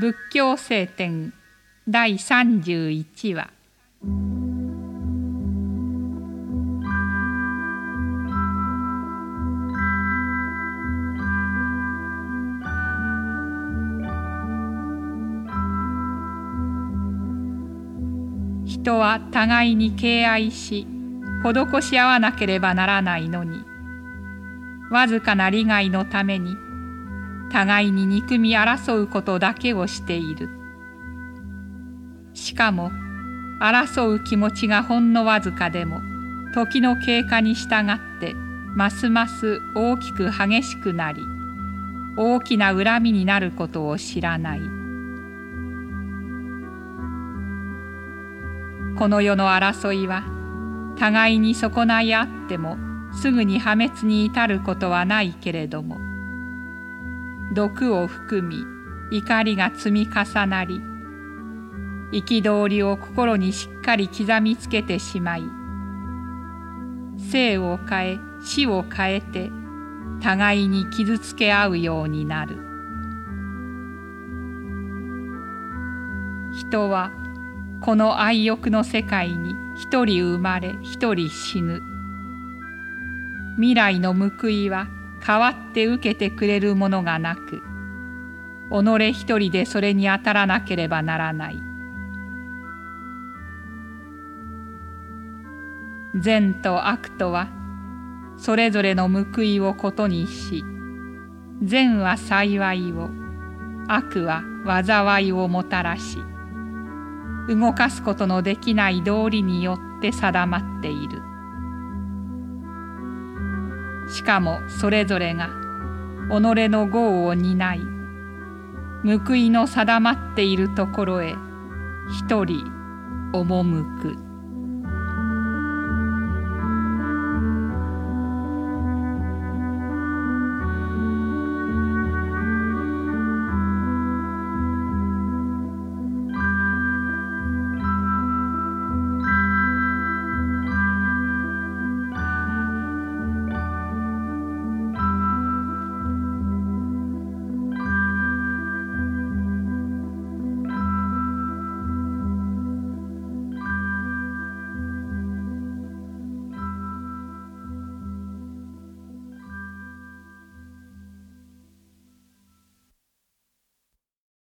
仏教聖典第31話。人は互いに敬愛し施し合わなければならないのにわずかな利害のために互いに憎み争うことだけをしている。しかも争う気持ちがほんのわずかでも時の経過に従ってますます大きく激しくなり大きな恨みになることを知らない。この世の争いは互いに損ない合ってもすぐに破滅に至ることはないけれども毒を含み怒りが積み重なり憤りを心にしっかり刻みつけてしまい生を変え死を変えて互いに傷つけ合うようになる。人はこの愛欲の世界に一人生まれ一人死ぬ。未来の報いは代わって受けてくれるものがなく己一人でそれに当たらなければならない善と悪とはそれぞれの報いをことにし善は幸いを悪は災いをもたらし動かすことのできない道理によって定まっている。しかもそれぞれが己の業を担い報いの定まっているところへ一人赴く。